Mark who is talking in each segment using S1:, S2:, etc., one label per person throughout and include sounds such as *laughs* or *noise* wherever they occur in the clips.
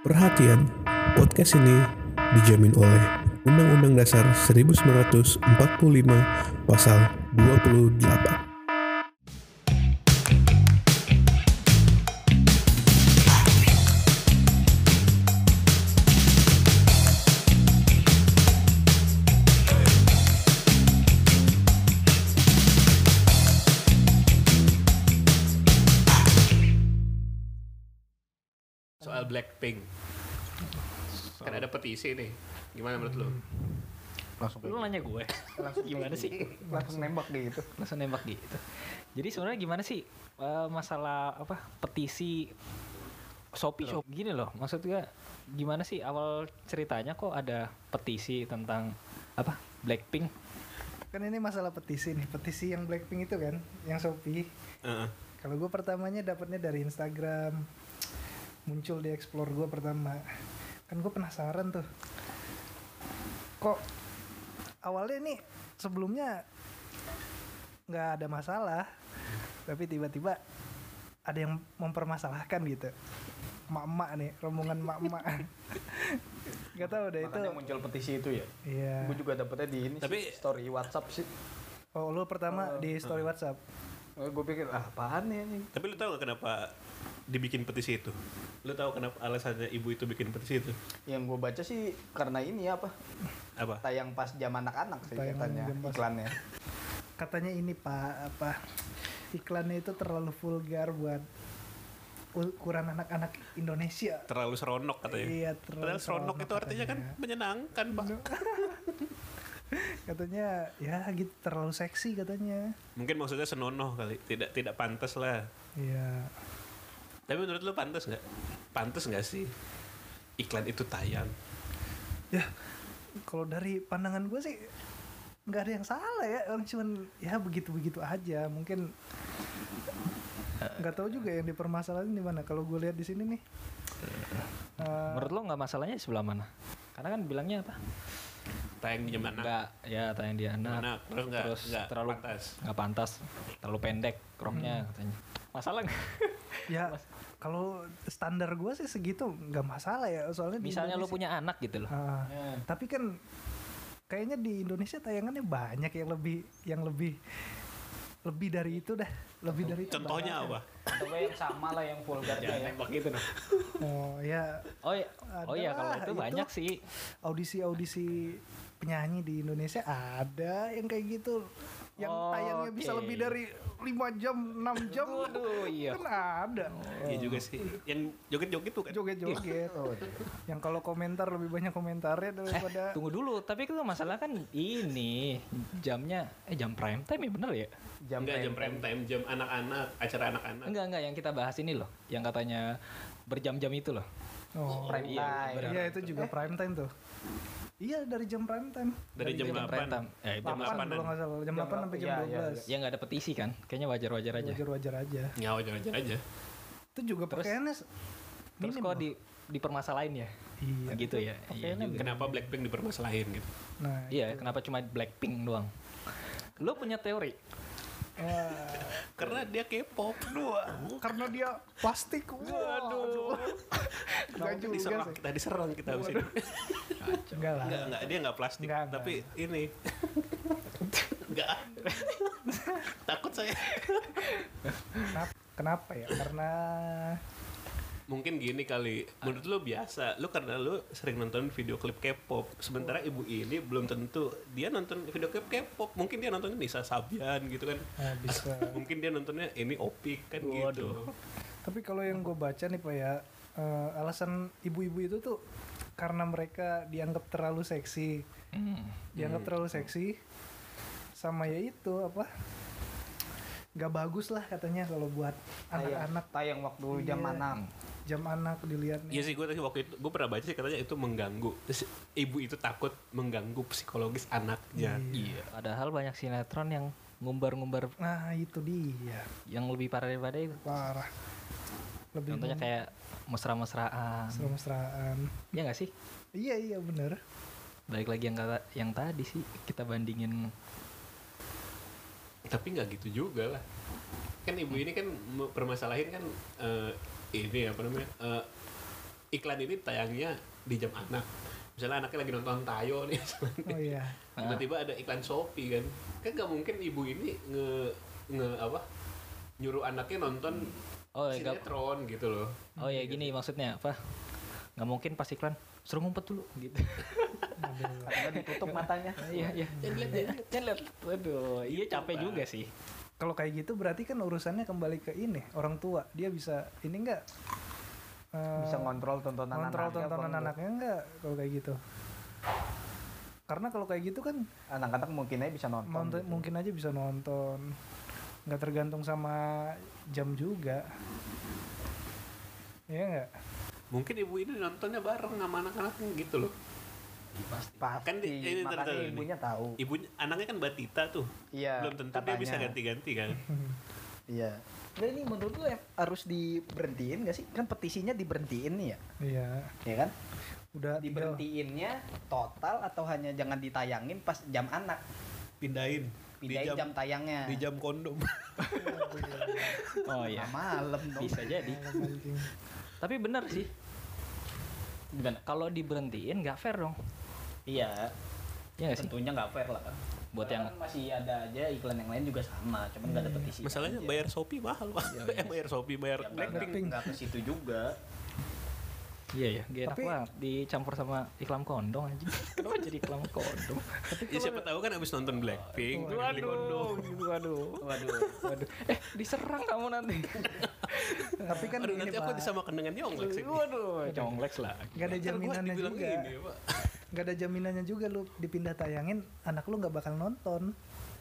S1: Perhatian, podcast ini dijamin oleh Undang-Undang Dasar 1945 Pasal 28.
S2: Soal Blackpink. Kan ada petisi nih. Gimana menurut lu?
S3: langsung
S4: Lu nanya gue
S3: langsung
S4: gimana sih?
S3: langsung nembak gitu
S4: langsung nembak gitu. Jadi sebenarnya gimana sih eh, masalah apa petisi Shopee Shop gini loh. Maksudnya gimana sih awal ceritanya kok ada petisi tentang apa Blackpink?
S3: kan ini masalah petisi nih petisi yang Blackpink itu kan yang Shopee
S2: Heeh.
S3: kalau gue pertamanya dapatnya dari Instagram muncul di explore gue pertama. Kan gue penasaran tuh. Kok awalnya nih sebelumnya nggak ada masalah tapi tiba-tiba ada yang mempermasalahkan gitu. Mak-mak nih rombongan mak-mak. *laughs* Nggak tahu deh itu
S5: Makanya muncul petisi itu ya.
S3: iya.
S5: Gue juga dapetnya di ini
S2: Tapi-
S5: sih, story WhatsApp sih.
S3: oh lu pertama di story WhatsApp?
S5: Gue pikir ah, apaan nih ini?
S2: Tapi lu tahu gak kenapa dibikin petisi itu? Lu tahu kenapa alasannya ibu itu bikin petisi itu?
S5: Yang gue baca sih karena ini apa?
S2: Apa?
S5: Tayang pas jam anak-anak sih
S3: Tayang
S5: katanya iklannya.
S3: katanya ini pak apa iklannya itu terlalu vulgar buat ukuran anak-anak Indonesia
S2: Terlalu seronok katanya.
S3: Iya, terlalu
S2: Padahal seronok itu artinya kan
S3: katanya.
S2: menyenangkan, Pak. *laughs*
S3: katanya ya gitu terlalu seksi katanya
S2: Mungkin maksudnya senonoh kali. Tidak tidak pantas lah.
S3: iya
S2: Tapi menurut lu pantas nggak? Pantas nggak sih iklan itu tayang?
S3: ya kalau dari pandangan gue sih nggak ada yang salah ya orang cuman ya begitu begitu aja mungkin nggak tahu juga yang dipermasalahin di mana kalau gue lihat di sini nih Eh,
S4: Menurut lo nggak masalahnya di sebelah mana? Karena kan bilangnya apa?
S2: Tayang di jam anak.
S4: Nggak ya tayang di anak.
S2: Anak. Terus nggak
S4: terus
S2: nggak
S4: terlalu
S2: pantas.
S4: nggak pantas, terlalu pendek cropnya
S3: Hmm.
S4: katanya. Masalah nggak?
S3: ya *laughs* kalau standar gue sih segitu nggak masalah ya soalnya
S4: Misalnya lo punya anak gitu loh.
S3: Ah,
S5: Ya.
S3: tapi kan kayaknya di Indonesia tayangannya banyak yang lebih yang lebih lebih dari itu dah lebih dari itu
S2: Contohnya apa?
S5: Nggak yang sama lah yang vulgarnya ya.
S2: Tembak gitu dong.
S3: oh ya
S4: Oh iya, oh iya kalau itu
S3: itu.
S4: banyak sih.
S3: audisi audisi penyanyi di Indonesia ada yang kayak gitu yang
S4: Oh,
S3: tayangnya bisa
S4: oke.
S3: lebih dari lima jam 6 jam
S4: Waduh, iya.
S3: kan ada
S2: Iya juga sih. Yang joget-joget tuh kan.
S3: joget-joget
S4: Oh,
S3: yang kalau komentar lebih banyak komentarnya daripada
S4: Tunggu dulu, tapi itu masalah kan ini jamnya eh jam prime time ya bener ya?
S5: Jam
S2: Enggak jam
S5: prime
S2: prime time, jam anak-anak, acara anak-anak.
S4: Enggak enggak yang kita bahas ini loh, yang katanya berjam-jam itu loh.
S3: Oh,
S5: Prime
S4: iya,
S5: time.
S4: benar.
S3: iya itu juga prime time tuh iya dari jam prime time
S2: Dari jam
S4: jam prime
S2: 8.
S4: time. Ya, itu
S2: Jam
S3: 8
S2: 8
S3: kalau nggak salah jam
S5: Jam
S3: 8 sampai jam
S5: iya, iya,
S3: 12
S4: Ya nggak ada petisi kan? Kayaknya wajar-wajar aja.
S3: wajar-wajar aja
S2: Ya wajar-wajar aja.
S3: itu juga
S4: Terus-
S3: pakaiannya
S4: Terus kok di dipermasalahin ya?
S3: iya
S4: Gitu ya. Iya.
S2: Kenapa Blackpink dipermasalahin gitu?
S3: nah
S4: Iya, kenapa cuma Blackpink doang? Lo punya teori?
S2: Karena dia K-pop.
S3: karena dia plastik. Waduh. Enggak juga
S2: diserang.
S3: sih.
S2: Kita diserang kita habis ini.
S3: enggak lah.
S2: Enggak, enggak, dia enggak plastik,
S3: Enggak, enggak.
S2: tapi ini. Enggak. Takut saya.
S3: kenapa, kenapa ya? Karena
S2: Mungkin gini kali, menurut lu biasa, lu karena lu sering nonton video klip K-pop, sementara ibu ini belum tentu dia nonton video klip K-pop, mungkin dia nontonnya Nisa Sabian gitu kan,
S3: nah, bisa. *laughs*
S2: Mungkin dia nontonnya ini Opik kan gitu.
S3: tapi kalau yang gue baca nih pak ya eh, alasan ibu-ibu itu tuh karena mereka dianggap terlalu seksi.
S4: Hmm.
S3: dianggap terlalu seksi. Sama ya itu apa nggak bagus lah katanya kalau buat
S5: Tayang,
S3: anak-anak.
S5: Tayang waktu jam
S3: Iya.
S5: anak.
S3: Jam anak dilihat
S2: Iya sih gue tadi waktu itu gue pernah baca sih katanya itu mengganggu Terus ibu itu takut mengganggu psikologis anaknya.
S4: Iya. Padahal banyak sinetron yang ngumbar-ngumbar
S3: nah itu dia
S4: yang lebih parah daripada itu.
S3: parah lebih
S4: Contohnya kayak mesra-mesraan.
S3: mesra-mesraan
S4: Ya nggak sih?
S3: iya iya bener
S4: Balik lagi yang kata yang tadi sih kita bandingin
S2: Tapi nggak gitu juga lah. Kan ibu ini kan permasalahin kan eh, ini apa namanya? eh, iklan ini tayangnya di jam anak misalnya anaknya lagi nonton tayo nih *laughs*
S3: Oh iya.
S2: tiba-tiba ada iklan Shopee kan kan nggak mungkin ibu ini nge nge apa nyuruh anaknya nonton
S4: Oh, ya, nggak-
S2: sinetron gitu loh
S4: Oh ya gini maksudnya apa? Nggak mungkin pas iklan suruh ngumpet dulu gitu.
S5: Karena ditutup matanya.
S4: Iya iya. Jangan lihat ya. Jangan lihat. Waduh, iya capek juga sih.
S3: Kalau kayak gitu berarti kan urusannya kembali ke ini orang tua. Dia bisa ini enggak eh,
S5: Bisa ngontrol tontonan
S3: kontrol
S5: anaknya
S3: tontonan anaknya enggak kalau kayak gitu. Karena kalau kayak gitu kan
S5: Anak-anak mungkin aja bisa nonton. gitu.
S3: mungkin aja bisa nonton. Nggak tergantung sama jam juga. Iya enggak?
S2: mungkin ibu ini nontonnya bareng sama anak-anaknya gitu loh
S5: Pasti.
S2: Kan di- ini ntar-
S5: makanya
S2: ntar- ini.
S5: ibunya tahu.
S2: ibunya anaknya kan batita tuh
S5: Iya.
S2: belum tentu dia bisa
S5: katanya.
S2: ganti-ganti kan *laughs*
S5: Iya. Nah ini menurut lu harus diberhentiin gak sih? Kan petisinya diberhentiin nih ya,
S3: Iya.
S5: ya kan?
S3: Udah
S5: Diberhentiinnya total atau hanya jangan ditayangin pas jam anak?
S2: pindahin
S5: Pindahin jam, tayangnya.
S2: di jam kondom *laughs*
S4: Oh iya.
S5: malam dong.
S4: Bisa jadi. Tapi benar sih. Kalau diberhentiin nggak fair dong.
S5: Iya.
S4: Iya sih?
S5: Tentunya nggak fair lah.
S4: Buat
S5: Karena
S4: yang
S5: kan masih ada aja iklan yang lain juga sama, cuman nggak ada petisi.
S2: masalahnya
S5: aja.
S2: bayar Shopee mahal pak eh *laughs* bayar Shopee bayar
S5: Ya,
S2: Blackpink
S5: nggak nggak ke situ juga.
S4: Iya ya, gak enak
S3: Tapi-
S4: banget dicampur sama iklan kondom aja. *laughs* Kenapa jadi iklan kondom?
S2: ya siapa tahu kan abis nonton Blackpink beli kondom
S4: waduh.
S5: Waduh.
S4: Waduh. Eh, diserang kamu nanti. *laughs*
S3: Tapi kan
S2: Aduh,
S3: ini
S2: nanti aku disamakan dengan Yonglek sih
S4: Waduh, congleks lah.
S3: nggak ada jaminannya juga.
S2: ini, Pak.
S3: Nggak ada jaminannya juga lu dipindah tayangin anak lu nggak bakal nonton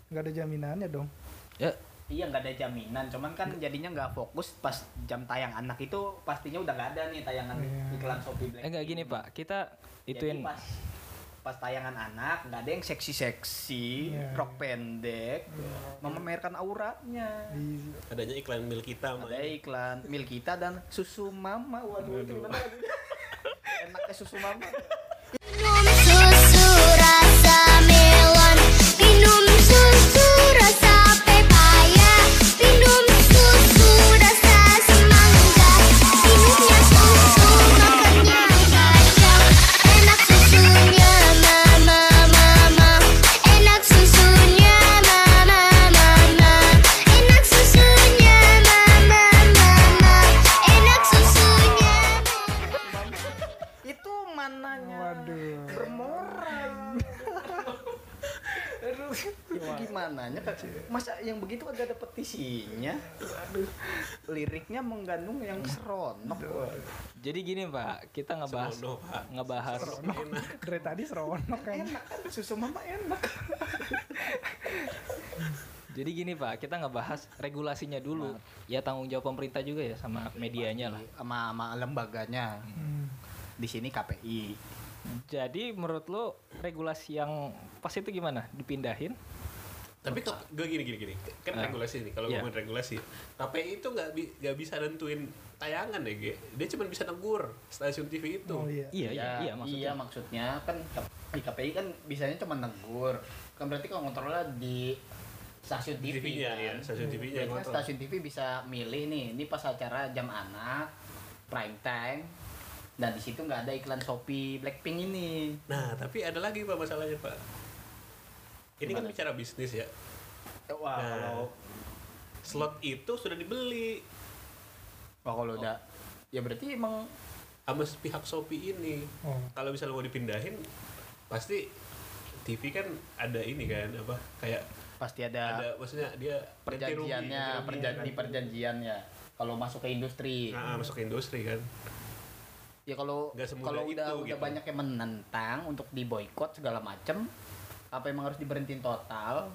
S3: nggak ada jaminannya dong
S4: Ya,
S5: Iya nggak ada jaminan, cuman kan jadinya nggak fokus pas jam tayang anak itu pastinya udah nggak ada nih tayangan
S3: Iya.
S5: iklan Shopee Black.
S4: eh enggak gini, Pak. Kita
S5: Jadi
S4: ituin
S5: pas pas tayangan anak nggak ada yang seksi-seksi,
S3: Iya.
S5: rok pendek, memamerkan auratnya.
S3: di
S2: adanya iklan mil kita
S5: Ada iklan mil kita dan susu mama. Waduh, itu gimana lagunya? Enaknya susu mama. Itu gimana nya masa yang begitu agak ada petisinya aduh liriknya mengandung yang seronok
S4: Jadi gini, Pak. Kita ngebahas
S2: Serono, Pak.
S4: ngebahas *laughs*
S3: dari tadi seronok kan
S5: enak kan susu mama enak *laughs*
S4: Jadi gini, Pak. Kita ngebahas regulasinya dulu. Ya tanggung jawab pemerintah juga ya sama medianya lah.
S5: sama, sama lembaganya
S3: Hmm.
S5: di sini KPI
S4: Jadi menurut lo regulasi yang pas itu gimana? Dipindahin?
S2: Tapi kok gue gini gini gini kan
S4: Ah.
S2: regulasi nih kalau
S4: Iya.
S2: ngomongin regulasi KPI itu nggak bi- nggak bisa nentuin tayangan ya Ge. dia cuma bisa negur stasiun TV itu
S3: oh iya
S4: Iya, iya, iya maksudnya.
S5: iya maksudnya kan di KPI kan bisanya cuma negur kan berarti kalau kontrolnya di stasiun TV,
S2: TV-nya
S5: kan?
S2: ya stasiun TV-nya yang
S5: Berarti kan stasiun TV bisa milih nih ini pas acara jam anak prime time dan di situ nggak ada iklan Shopee Blackpink ini
S2: nah tapi ada lagi pak masalahnya pak ini kan bicara bisnis ya?
S5: Wah
S2: Nah.
S5: kalau
S2: slot itu sudah dibeli.
S5: Wah kalau udah. Ya berarti emang
S2: sama pihak Shopee ini.
S3: Oh.
S2: Kalau misalnya mau dipindahin pasti TV kan ada ini kan apa kayak
S5: pasti ada,
S2: ada maksudnya dia
S5: perjanjiannya
S2: ganti rugi,
S5: perjan-
S2: kan.
S5: di perjanjiannya kalau masuk ke industri.
S2: Nah, masuk ke industri kan.
S5: Ya kalau kalau udah
S2: itu,
S5: udah
S2: gitu.
S5: banyak yang menentang untuk diboykot segala macem apa emang harus diberhentiin total?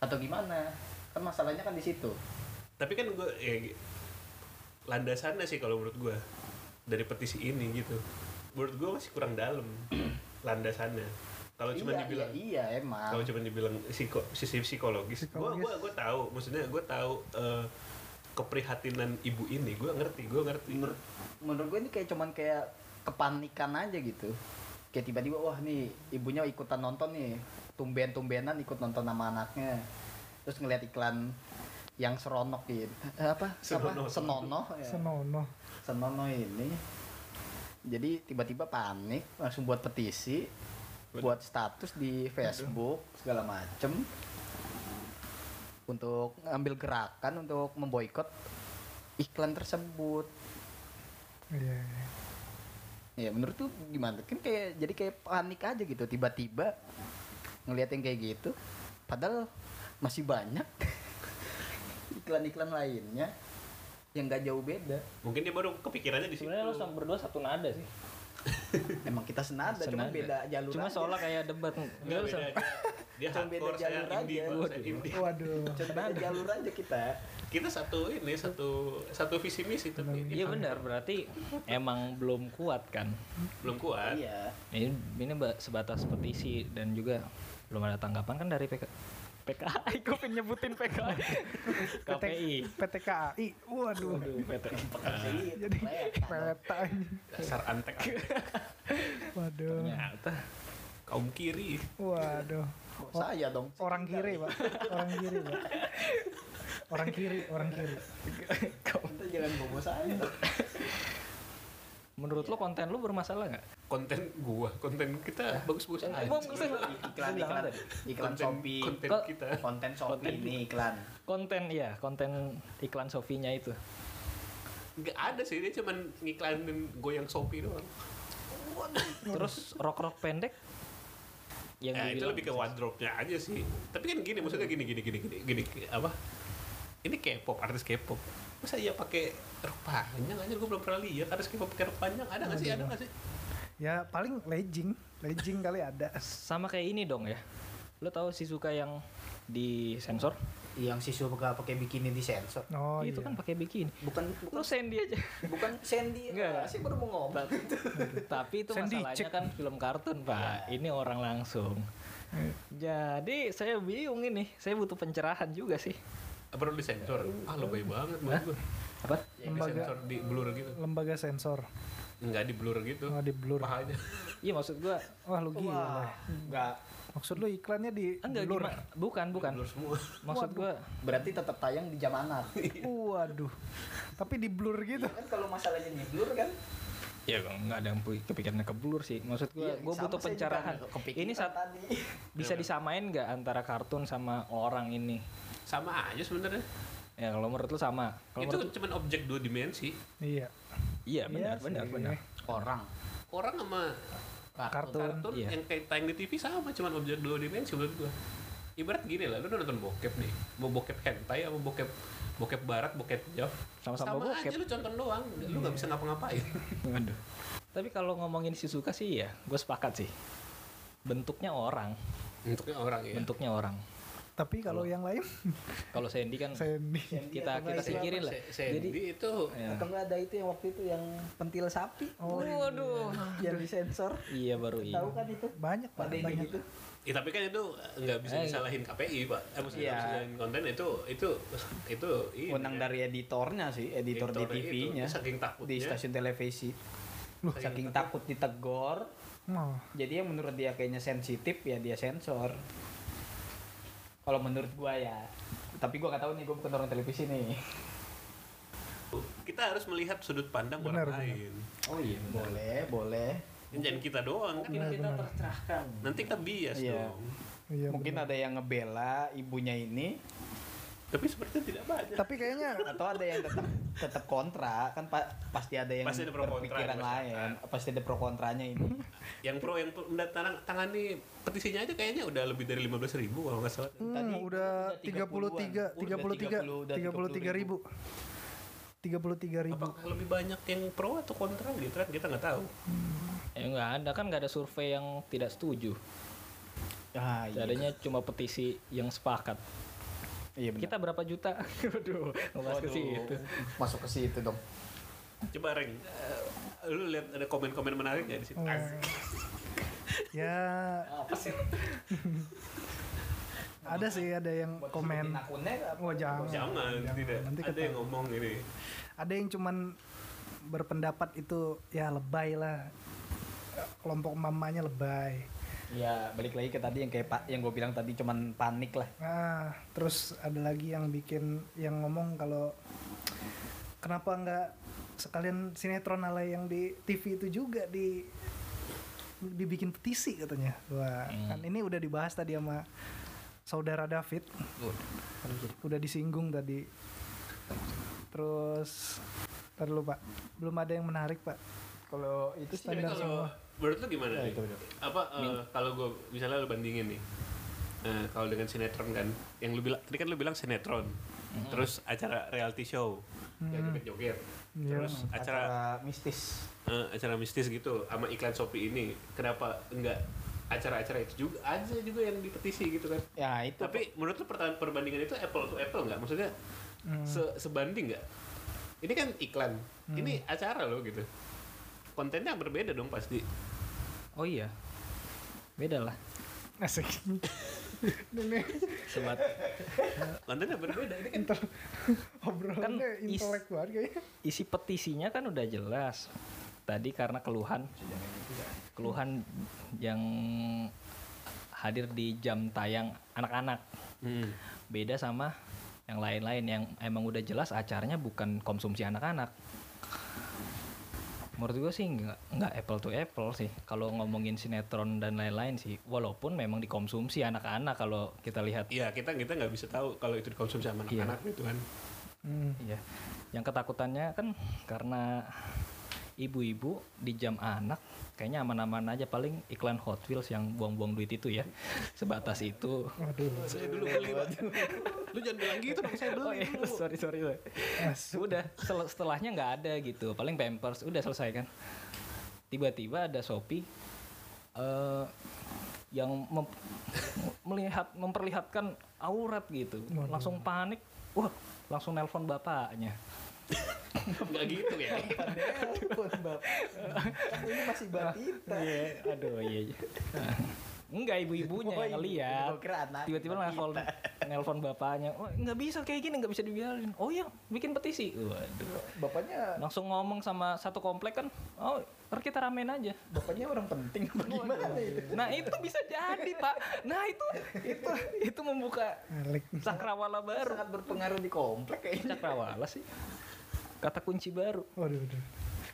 S5: Atau gimana? Kan masalahnya kan di situ.
S2: Tapi kan gue ya, landasannya sih kalau menurut gue dari petisi ini gitu. Menurut gue masih kurang dalam *clears throat* landasannya. Kalau cuma
S5: iya,
S2: dibilang
S5: iya, iya emang.
S2: kalau cuma dibilang psiko, sisi psikologis, gue gua gua tahu. Maksudnya gue tahu eh, keprihatinan ibu ini. Gue ngerti gue ngerti.
S5: Menurut menurut gue ini kayak cuman kayak kepanikan aja gitu kayak tiba-tiba wah nih ibunya ikutan nonton nih tumben-tumbenan ikut nonton sama anaknya terus ngeliat iklan yang seronok gitu Eh, apa
S2: Senonoh.
S5: apa senonoh ya.
S3: senono
S5: senonoh ini Jadi tiba-tiba panik, langsung buat petisi, buat status di Facebook segala macem untuk ngambil gerakan untuk memboikot iklan tersebut.
S3: Iya. iya.
S5: Ya menurut tuh gimana? Kan kayak jadi kayak panik aja gitu tiba-tiba ngeliat yang kayak gitu. Padahal masih banyak *laughs* iklan-iklan lainnya yang gak jauh beda.
S2: Mungkin dia baru kepikirannya di situ.
S4: Sebenarnya lo sama berdua satu nada sih.
S5: Emang kita senada, cuma
S4: Senada.
S5: beda jalur.
S4: Cuma
S5: aja.
S4: seolah kayak debat.
S2: Enggak
S4: usah.
S2: Dia.
S5: Cuma beda
S2: hardcore, saya
S5: jalur
S2: indie,
S5: aja.
S2: Saya indie.
S3: Waduh.
S5: Cuma beda jalur aja kita.
S2: Kita satu ini satu satu visi misi tapi dia
S4: Iya benar, berarti emang belum kuat kan.
S2: belum kuat.
S5: Iya.
S4: Ini ini ba- sebatas petisi dan juga belum ada tanggapan kan dari PK PKI, gue pengen nyebutin PKI KPI
S3: PT KAI. Waduh.
S4: Waduh, PT
S3: Jadi peta ini.
S2: Dasar antek
S3: Waduh.
S4: Ternyata
S2: kaum kiri.
S3: Waduh.
S5: Kok saya dong.
S3: Orang kiri, Pak. Orang kiri, Pak. Orang kiri, orang kiri.
S5: Kita jangan bawa saya.
S4: Menurut lo konten lo bermasalah nggak?
S2: Konten gua, konten kita bagus-bagus aja.
S5: Iklan iklan iklan
S2: konten,
S5: Shopee.
S2: konten kita.
S5: Konten Shopee ini iklan.
S4: konten ya, konten iklan Sofinya itu.
S2: Nggak ada sih, dia cuman ngiklanin goyang Shopee doang.
S4: Terus rok-rok pendek yang
S2: Ya, itu lebih ke wardrobe-nya aja sih. Tapi kan gini, maksudnya gini gini gini gini gini apa? Ini K-pop, artis K-pop. Masa iya pakai rok panjang aja? Gue belum pernah lihat artis K-pop pakai rok panjang. Ada nggak sih? Ada nggak sih?
S3: Ya paling legging, legging kali ada.
S4: sama kayak ini dong ya. Lo tahu Shizuka yang di sensor?
S5: Yang siswa pakai pakai bikini di sensor.
S3: Oh
S4: itu
S3: iya.
S4: kan pakai bikini.
S5: Bukan
S4: Lo Sandy aja.
S5: bukan Sandy. *laughs*
S4: Enggak.
S5: Saya baru mau ngomong. *laughs*
S4: Tapi itu
S3: Sandy,
S4: masalahnya
S3: cek.
S4: kan film kartun, Pak. Ini orang langsung. Jadi saya bingung ini. Saya butuh pencerahan juga sih.
S2: Apa perlu disensor? Ah, lebay banget menurut gue.
S4: Apa?
S2: Yang
S3: Lembaga-
S2: disensor di blur gitu.
S3: Lembaga sensor.
S2: Enggak di blur gitu.
S3: Oh, di blur.
S2: Pahanya.
S4: Iya maksud gua
S3: Wah lu gila.
S5: Enggak.
S3: Maksud lu iklannya di
S4: enggak
S3: blur?
S4: gimana? Bukan, bukan.
S2: Blur semua.
S4: Maksud gua
S5: Berarti tetap tayang di jam anak. *laughs*
S3: Waduh. Tapi di blur gitu.
S5: kan kalau masalahnya di blur kan
S4: ya nggak ada yang kepikirannya ke blur sih. Maksud gua
S5: Iya,
S4: gua
S5: sama
S4: butuh pencerahan. Ini saat
S5: tadi. *laughs*
S4: bisa disamain nggak antara kartun sama orang ini?
S2: Sama aja sebenarnya.
S4: Ya kalau menurut lu sama. Kalau
S2: Itu
S4: menurut lu-
S2: cuman objek dua dimensi.
S3: Iya.
S4: iya benar,
S3: Iya
S4: benar,
S3: sih.
S4: benar.
S5: orang
S2: Orang sama
S3: Kartun.
S2: kartun
S4: Iya.
S2: yang kayak tayang di TV sama cuman objek dua dimensi menurut gua. Ibarat gini lah, lu nonton bokep nih, mau bokep hentai apa bokep bokep barat, bokep jav,
S4: Sama-sama
S2: sama
S4: bokep.
S2: aja lu contoh doang, lu nggak bisa ngapa-ngapain. *laughs*
S4: Waduh. Tapi kalau ngomongin si suka sih ya, gue sepakat sih. Bentuknya orang,
S2: Bentuknya orang ya.
S4: bentuknya orang.
S3: Tapi kalau yang lain *laughs*
S4: Kalau Sandy kan
S3: Sandy.
S4: kita kita
S5: Sandy
S4: singkirin lah.
S2: Sandy itu
S4: Ya.
S5: atau enggak ada itu yang waktu itu yang pentil sapi
S3: Oh,
S4: Waduh.
S5: yang disensor
S4: Iya baru ini.
S5: tahu kan itu
S3: banyak Pak, banyak.
S5: gitu
S2: Ya, tapi kan itu nggak bisa
S4: Eh,
S2: disalahin KPI pak. Eh, maksudnya
S5: Iya.
S2: nggak bisa disalahin konten itu itu itu ini,
S5: Wenang
S2: ya.
S5: dari editornya sih, editor di
S2: itu,
S5: TV-nya.
S2: saking takutnya.
S5: Di stasiun televisi. saking takut ditegor,
S3: Oh,
S5: jadi yang menurut dia kayaknya sensitif ya dia sensor. Kalau menurut gua ya. Tapi gua nggak tahu nih, gua bukan orang televisi nih.
S2: Kita harus melihat sudut pandang
S3: Benar,
S2: orang lain.
S5: Oh iya, boleh, boleh.
S2: Ini jangan kita doang kan.
S3: Benar,
S2: kita
S3: benar.
S2: tercerahkan. Nanti kita bias
S5: Iya.
S2: dong.
S3: iya
S5: Mungkin
S3: benar.
S5: ada yang ngebela ibunya ini
S2: Tapi sepertinya tidak banyak.
S3: Tapi kayaknya
S5: atau ada yang tetap tetap kontra kan pa- pasti ada yang
S2: Pasti ada pro kontra
S5: berpikiran lain
S2: masyarakat.
S5: pasti ada pro kontranya ini
S2: yang pro yang mendatang tangani petisinya aja kayaknya udah lebih dari 15.000 ribu kalau nggak salah.
S3: hmm,
S5: Tadi
S3: udah
S5: udah
S3: 33
S5: udah
S3: 33
S5: 30, udah
S3: 33 ribu. 33 ribu.
S2: Apakah lebih banyak yang pro atau kontra gitu kan kita nggak tahu.
S4: Ya nggak ada kan nggak ada survei yang tidak setuju.
S5: ah, iya.
S4: Adanya cuma petisi yang sepakat.
S5: Iya benar.
S4: Kita berapa juta? *laughs* Waduh, ngebahas ke situ.
S5: masuk ke situ dong
S2: Coba Reng, eh, lu lihat ada komen-komen menarik ya di situ.
S3: Oh.
S2: Asik.
S3: Ya ada sih ada yang
S5: Buat
S3: komen.
S5: akunnya apa?
S3: Oh jangan.
S2: Jangan, tidak.
S3: Nanti
S2: ada yang ngomong ini.
S3: Ada yang cuman berpendapat itu ya lebay lah. Kelompok mamanya lebay.
S5: Ya balik lagi ke tadi yang kayak pak yang gue bilang tadi cuman panik lah
S3: Nah, terus ada lagi yang bikin yang ngomong kalau kenapa nggak sekalian sinetron ala yang di TV itu juga di dibikin petisi katanya. Wah, kan ini udah dibahas tadi sama saudara David. Udah disinggung tadi. Terus Ntar dulu pak, belum ada yang menarik pak. Kalau itu standar semua.
S2: Menurut lu gimana?
S3: Ya,
S2: nih?
S3: itu.
S2: Apa eh, kalau gue misalnya lu bandingin nih, eh, kalau dengan sinetron kan, yang lu bilang, tadi kan lu bilang sinetron, terus acara reality show, yang joget-joget,
S3: Iya.
S2: terus acara
S5: mistis.
S2: eh, acara mistis gitu, sama iklan Shopee ini, kenapa enggak acara-acara itu juga aja juga yang dipetisi gitu kan?
S5: Ya itu.
S2: Tapi menurut lu pertanyaan perbandingan itu apple to apple nggak? Maksudnya
S3: Hmm.
S2: se- sebanding nggak? Ini kan iklan, ini acara loh gitu. Kontennya berbeda dong pasti.
S4: Oh iya. Beda lah.
S3: Asik. Ini
S4: Sobat.
S2: Kontennya berbeda. Ini kan
S3: intel obrolannya
S4: Kan is-
S3: intelek banget kayaknya.
S4: Isi petisinya kan udah jelas. Tadi karena keluhan keluhan yang hadir di jam tayang anak-anak.
S2: Hmm.
S4: Beda sama yang lain-lain yang emang udah jelas acaranya bukan konsumsi anak-anak. Menurut gue sih nggak nggak apple to apple sih kalau ngomongin sinetron dan lain-lain sih. Walaupun memang dikonsumsi anak-anak kalau kita lihat
S2: Iya kita kita nggak bisa tahu kalau itu dikonsumsi sama
S4: Iya.
S2: anak-anak gitu kan.
S3: Hmm.
S4: Iya. Yang ketakutannya kan karena ibu-ibu di jam anak kayaknya aman-aman aja paling iklan Hot Wheels yang buang-buang duit itu ya. *laughs* Sebatas itu.
S3: Waduh.
S2: Saya dulu beli Pak. Lu jangan bilang gitu dong saya
S4: Oh
S2: beli
S4: iya,
S2: dulu.
S4: sorry sorry. sorry.
S3: Masuk.
S4: Udah sel- setelahnya nggak ada gitu. Paling Pampers udah selesai kan. Tiba-tiba ada Shopee eh yang mem- melihat memperlihatkan aurat gitu. Langsung panik. Wah, langsung nelpon bapaknya.
S2: Nggak gitu ya.
S5: Telepon bapak. Ini masih batita.
S4: Iya, aduh iya. iya. Enggak ibu-ibunya
S5: Oh,
S4: yang ngeliat.
S5: Anak.
S4: Tiba-tiba nelfon nelfon bapaknya. Oh, nggak bisa kayak gini, nggak bisa dibiarin. Oh iya, bikin petisi. Waduh.
S5: Bapaknya
S4: Langsung ngomong sama satu komplek kan. Oh, ntar kita ramein aja.
S5: bapaknya orang penting apa gimana itu?
S4: Nah, itu bisa jadi, Pak. Nah, itu itu itu membuka cakrawala baru.
S5: Sangat berpengaruh di komplek kayaknya.
S4: Cakrawala sih. Kata kunci baru.
S3: Waduh, waduh.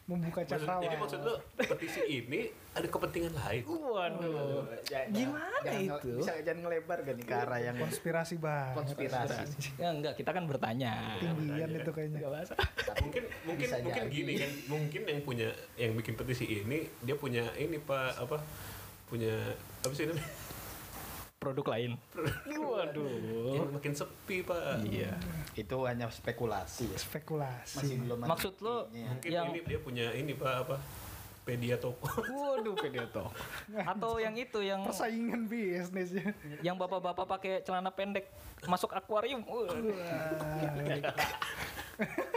S3: Membuka
S2: Maksud-
S3: cakrawala.
S2: jadi maksud lu petisi ini ada kepentingan lain.
S4: Waduh. Gimana
S5: Jangan
S4: itu?
S5: Bisa jangan ngelebar kan nih ke arah yang
S3: konspirasi banget.
S5: konspirasi.
S4: Ya enggak, kita kan bertanya.
S3: Tinggian itu kayaknya.
S4: Enggak bahasa.
S2: mungkin mungkin
S5: Bisa
S2: mungkin
S5: jadi.
S2: gini kan mungkin yang punya yang bikin petisi ini dia punya ini pak apa punya apa sih namanya
S4: Produk lain. *laughs* Waduh.
S2: yang makin sepi pak
S4: Iya.
S5: Itu hanya spekulasi ya.
S3: Spekulasi.
S5: Masih belum ada
S4: Maksud lo
S2: mungkin
S4: yang
S2: ini dia punya ini pak apa pedia toko *laughs*
S4: waduh pedato. Atau yang itu yang
S3: Persaingan bisnisnya.
S4: yang bapak-bapak pakai celana pendek masuk akuarium. Waduh.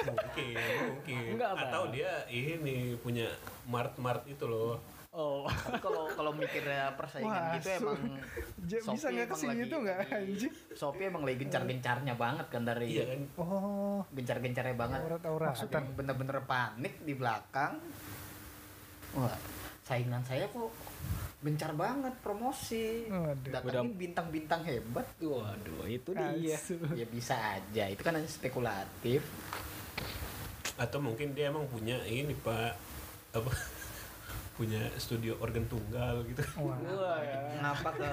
S2: mungkin mungkin
S4: Enggak,
S2: atau dia ini punya mart mart itu loh
S4: Oh.
S5: Kalau kalau mikirnya persaingan
S3: Wah,
S5: gitu emang
S3: Ja- bisa
S5: Shopee
S3: nggak
S5: emang
S3: ke sini
S5: lagi-
S3: tuh nggak,
S5: lagi-
S3: anjing?
S5: Shopee emang lagi gencar-gencarnya banget kan dari
S2: iya kan
S3: Oh,
S5: gencar-gencarnya banget.
S3: aurat-auratan.
S5: Ada yang bener-bener panik di belakang. Wah, saingan saya kok gencar banget promosi.
S3: Waduh.
S5: Datangin bintang-bintang hebat.
S4: Waduh, itu dia.
S5: Ya bisa aja, itu kan hanya spekulatif.
S2: atau mungkin dia emang punya ini pak apa punya studio organ tunggal gitu
S3: Wah.
S5: Ngapa ke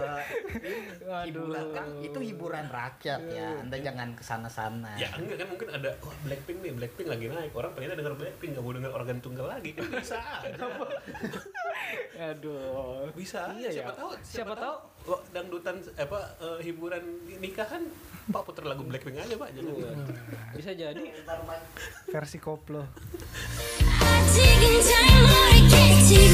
S5: hiburan kan itu hiburan rakyat ya. Anda jangan kesana-sana.
S2: ya enggak kan mungkin ada wah Blackpink nih Blackpink lagi naik orang pengen denger Blackpink nggak mau denger organ tunggal lagi kan bisa aja
S4: Aduh.
S2: bisa aja
S4: Iya
S2: siapa
S4: ya.
S2: tahu
S4: Siapa tahu
S2: wah, dangdutan apa eh, hiburan nikahan pak puter lagu Blackpink aja pak jangan
S4: bisa jadi
S3: Versi koplo.
S6: 지금 잘 모르겠지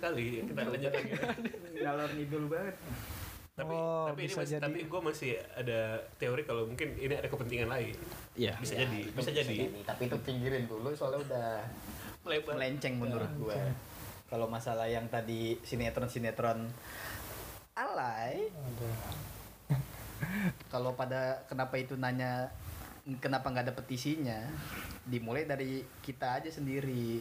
S2: Sekali kita lanjut lagi
S5: Ngalor ngidul banget.
S2: Tapi
S3: Oh,
S2: tapi ini
S3: bisa
S2: masih,
S3: jadi.
S2: tapi gue masih ada teori kalau mungkin ini ada kepentingan lain
S4: Iya.
S2: bisa
S5: Ya,
S2: jadi
S5: itu
S2: bisa jadi
S5: Tapi itu pinggirin dulu soalnya udah
S2: melebar
S5: melenceng menurut gua. Kalau masalah yang tadi sinetron-sinetron alay. Kalau pada kenapa itu nanya kenapa nggak ada petisinya, dimulai dari kita aja sendiri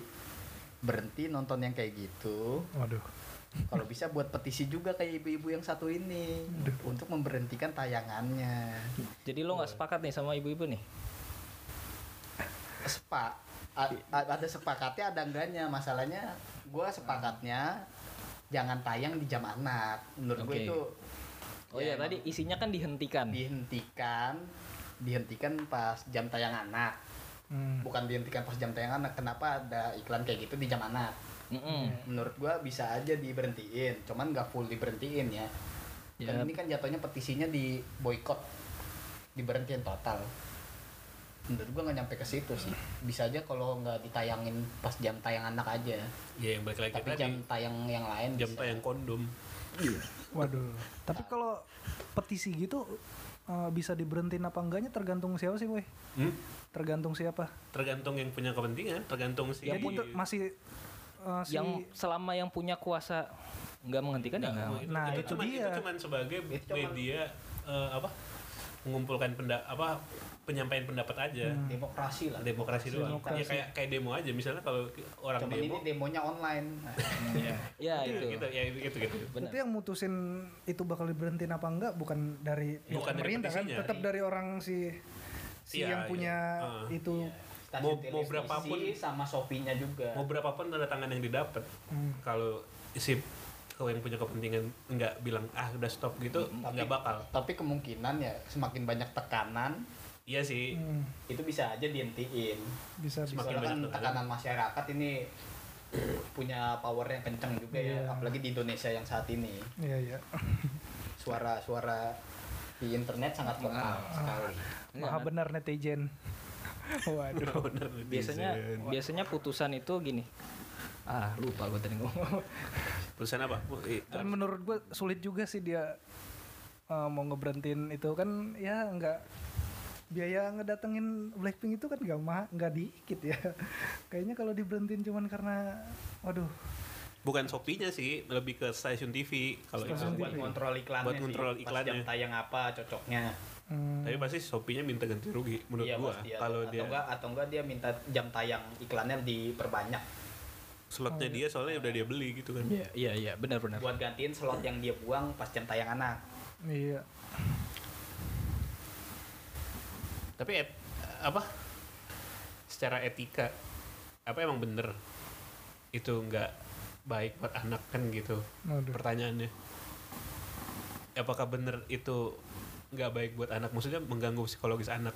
S5: berhenti nonton yang kayak gitu.
S3: Waduh.
S5: Kalau bisa buat petisi juga kayak ibu-ibu yang satu ini untuk memberhentikan tayangannya.
S4: Jadi lo nggak sepakat nih sama ibu-ibu nih?
S5: Sepa a- a- ada sepakatnya ada enggaknya masalahnya gue sepakatnya jangan tayang di jam anak menurut gue
S4: Oke.
S5: itu
S4: Oh
S5: ya
S4: ya, tadi isinya kan dihentikan.
S5: dihentikan dihentikan pas jam tayang anak
S3: Hmm.
S5: bukan dihentikan pas jam tayang anak kenapa ada iklan kayak gitu di jam anak
S4: Mm-mm.
S5: menurut gua bisa aja diberhentiin cuman nggak full diberhentiin ya
S4: Ya.
S5: dan ini kan jatuhnya petisinya di boykot diberhentiin total menurut gua nggak nyampe ke situ sih bisa aja kalau nggak ditayangin pas jam tayang anak aja
S2: Ya yang balik lagi
S5: tapi
S2: tadi
S5: jam tayang yang lain
S2: jam
S5: bisa.
S2: tayang kondom.
S3: Waduh. Tapi kalau petisi gitu eh, bisa diberhentiin apa enggaknya tergantung siapa sih, boy?
S2: Hmm?
S3: Tergantung siapa.
S2: Tergantung yang punya kepentingan, tergantung si
S3: Yang punya masih eh, si
S4: Yang selama yang punya kuasa nggak menghentikan ya nggak.
S3: Nah,
S2: itu,
S3: itu
S2: cuman,
S3: dia.
S2: itu cuman sebagai
S5: Itu cuman-
S2: media eh, apa mengumpulkan penda apa penyampaian pendapat aja
S5: demokrasi lah
S2: demokrasi doang
S3: Demokrasi.
S2: ya kayak kayak demo aja misalnya kalau orang
S5: cuman
S2: demo
S5: ini demonya online *laughs*
S4: Ya
S2: gitu,
S4: itu.
S2: gitu ya gitu gitu
S4: Benar.
S3: itu yang mutusin itu bakal diberhentiin apa enggak bukan dari
S2: Bukan dari
S3: pemerintah kan, tetap dari orang si si
S2: Iya,
S3: yang punya
S2: iya. Ah.
S3: itu
S5: Stasiun
S2: Mau- mau berapapun-
S5: sama Shopee-nya juga
S2: mau berapapun tanda tangan yang didapat
S3: Hmm.
S2: kalau si kalau yang punya kepentingan nggak bilang ah udah stop gitu nggak bakal
S5: tapi kemungkinan ya semakin banyak tekanan
S2: iya sih
S3: hmm,
S5: itu bisa aja dihentiin
S3: bisa bisa.
S2: Semakin
S5: kan
S2: banyak tekanan.
S5: tekanan masyarakat ini *clears throat* punya power yang kenceng juga ya
S3: Iya.
S5: apalagi di Indonesia yang saat ini
S3: Iya iya. *laughs*
S5: suara-suara di internet sangat vokal sekali
S3: Maha benar netizen. Waduh. *laughs*
S2: Bener,
S4: Biasanya
S2: netizen.
S4: biasanya putusan itu gini. Ah lupa gue tadi ngomong. *laughs*
S2: Perusahaan apa Eh,
S3: Dan menurut gue sulit juga sih dia eh, mau ngeberhentiin itu kan ya nggak biaya ngedatengin Blackpink itu kan nggak mah nggak dikit ya. *laughs* Kayaknya kalau diberhentiin cuman karena, waduh,
S2: bukan Shopee-nya sih lebih ke stasiun TV kalau itu
S5: buat kontrol iklannya
S2: Buat kontrol
S5: sih.
S2: iklannya.
S5: pas jam tayang apa cocoknya
S3: hmm,
S2: tapi pasti Shopee-nya minta ganti rugi menurut
S5: Iya,
S2: gua
S5: pasti.
S2: kalau
S5: atau
S2: dia
S5: enggak atau enggak dia minta jam tayang iklannya diperbanyak.
S2: Slotnya dia soalnya udah dia beli gitu kan.
S4: Iya iya iya benar benar.
S5: buat gantiin slot yang dia buang pas jam tayang anak.
S3: Iya.
S2: tapi et- apa? Secara etika apa emang bener itu nggak baik buat anak kan gitu
S3: Waduh.
S2: pertanyaannya? Apakah bener itu nggak baik buat anak maksudnya mengganggu psikologis anak